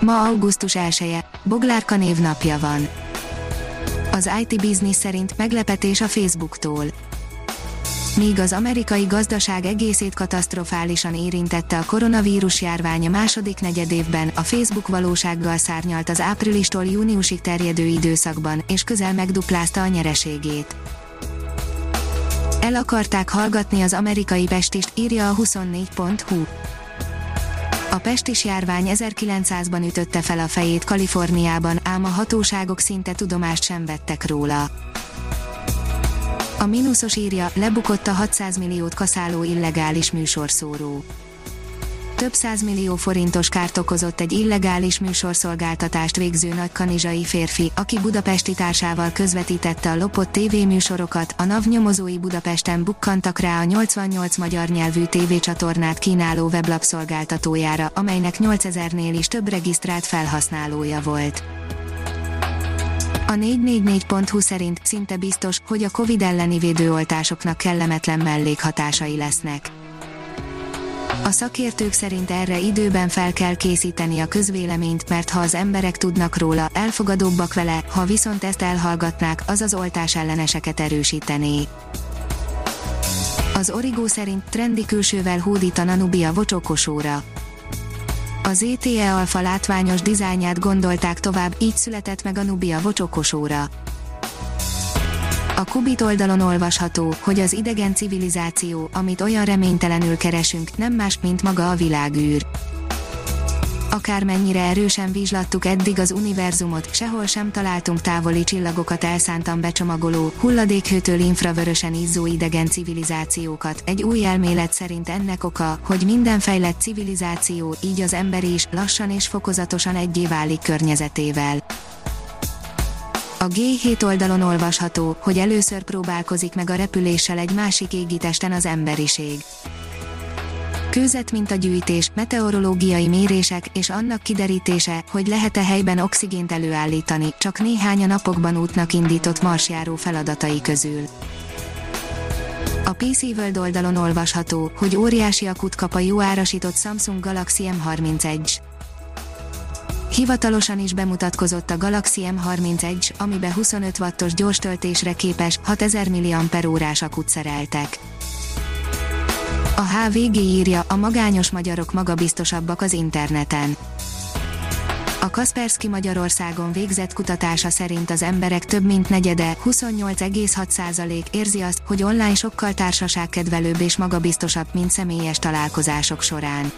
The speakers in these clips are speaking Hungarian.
Ma augusztus 1-e, Boglárka névnapja van. Az IT Business szerint meglepetés a Facebooktól. Míg az amerikai gazdaság egészét katasztrofálisan érintette a koronavírus járvány a második negyedévben, a Facebook valósággal szárnyalt az áprilistól júniusig terjedő időszakban, és közel megduplázta a nyereségét. El akarták hallgatni az amerikai pestist, írja a 24.hu. A pestis járvány 1900-ban ütötte fel a fejét Kaliforniában, ám a hatóságok szinte tudomást sem vettek róla. A mínuszos írja, lebukott a 600 milliót kaszáló illegális műsorszóró több millió forintos kárt okozott egy illegális műsorszolgáltatást végző nagykanizsai férfi, aki budapesti társával közvetítette a lopott tévéműsorokat, a NAV nyomozói Budapesten bukkantak rá a 88 magyar nyelvű tévécsatornát kínáló weblapszolgáltatójára, amelynek 8000-nél is több regisztrált felhasználója volt. A 444.hu szerint szinte biztos, hogy a Covid elleni védőoltásoknak kellemetlen mellékhatásai lesznek a szakértők szerint erre időben fel kell készíteni a közvéleményt, mert ha az emberek tudnak róla, elfogadóbbak vele, ha viszont ezt elhallgatnák, az az oltás elleneseket erősítené. Az Origo szerint trendi külsővel hódít a Nanubia vocsokosóra. Az ETE Alfa látványos dizájnját gondolták tovább, így született meg a Nubia vocsokosóra. A Kubit oldalon olvasható, hogy az idegen civilizáció, amit olyan reménytelenül keresünk, nem más, mint maga a világűr. Akármennyire erősen vizslattuk eddig az univerzumot, sehol sem találtunk távoli csillagokat elszántan becsomagoló, hulladékhőtől infravörösen izzó idegen civilizációkat. Egy új elmélet szerint ennek oka, hogy minden fejlett civilizáció, így az ember is, lassan és fokozatosan egyé válik környezetével. A G7 oldalon olvasható, hogy először próbálkozik meg a repüléssel egy másik égitesten az emberiség. Kőzet gyűjtés, meteorológiai mérések és annak kiderítése, hogy lehet-e helyben oxigént előállítani, csak néhány a napokban útnak indított marsjáró feladatai közül. A PC World oldalon olvasható, hogy óriási akut kap a jó árasított Samsung Galaxy M30 Edge. Hivatalosan is bemutatkozott a Galaxy M31, amibe 25 wattos gyors töltésre képes 6000 mAh akut szereltek. A HVG írja, a magányos magyarok magabiztosabbak az interneten. A Kaspersky Magyarországon végzett kutatása szerint az emberek több mint negyede, 28,6% érzi azt, hogy online sokkal társaságkedvelőbb és magabiztosabb, mint személyes találkozások során.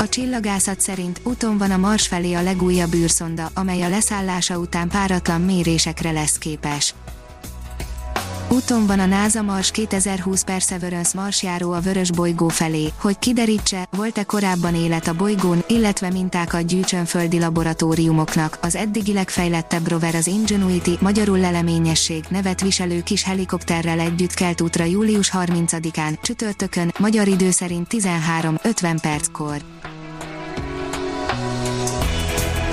A csillagászat szerint úton van a Mars felé a legújabb űrszonda, amely a leszállása után páratlan mérésekre lesz képes. Úton van a NASA Mars 2020 Perseverance marsjáró a vörös bolygó felé, hogy kiderítse, volt-e korábban élet a bolygón, illetve mintákat gyűjtsön földi laboratóriumoknak. Az eddigi legfejlettebb rover az Ingenuity, magyarul leleményesség, nevet viselő kis helikopterrel együtt kelt útra július 30-án, csütörtökön, magyar idő szerint 13.50 perckor.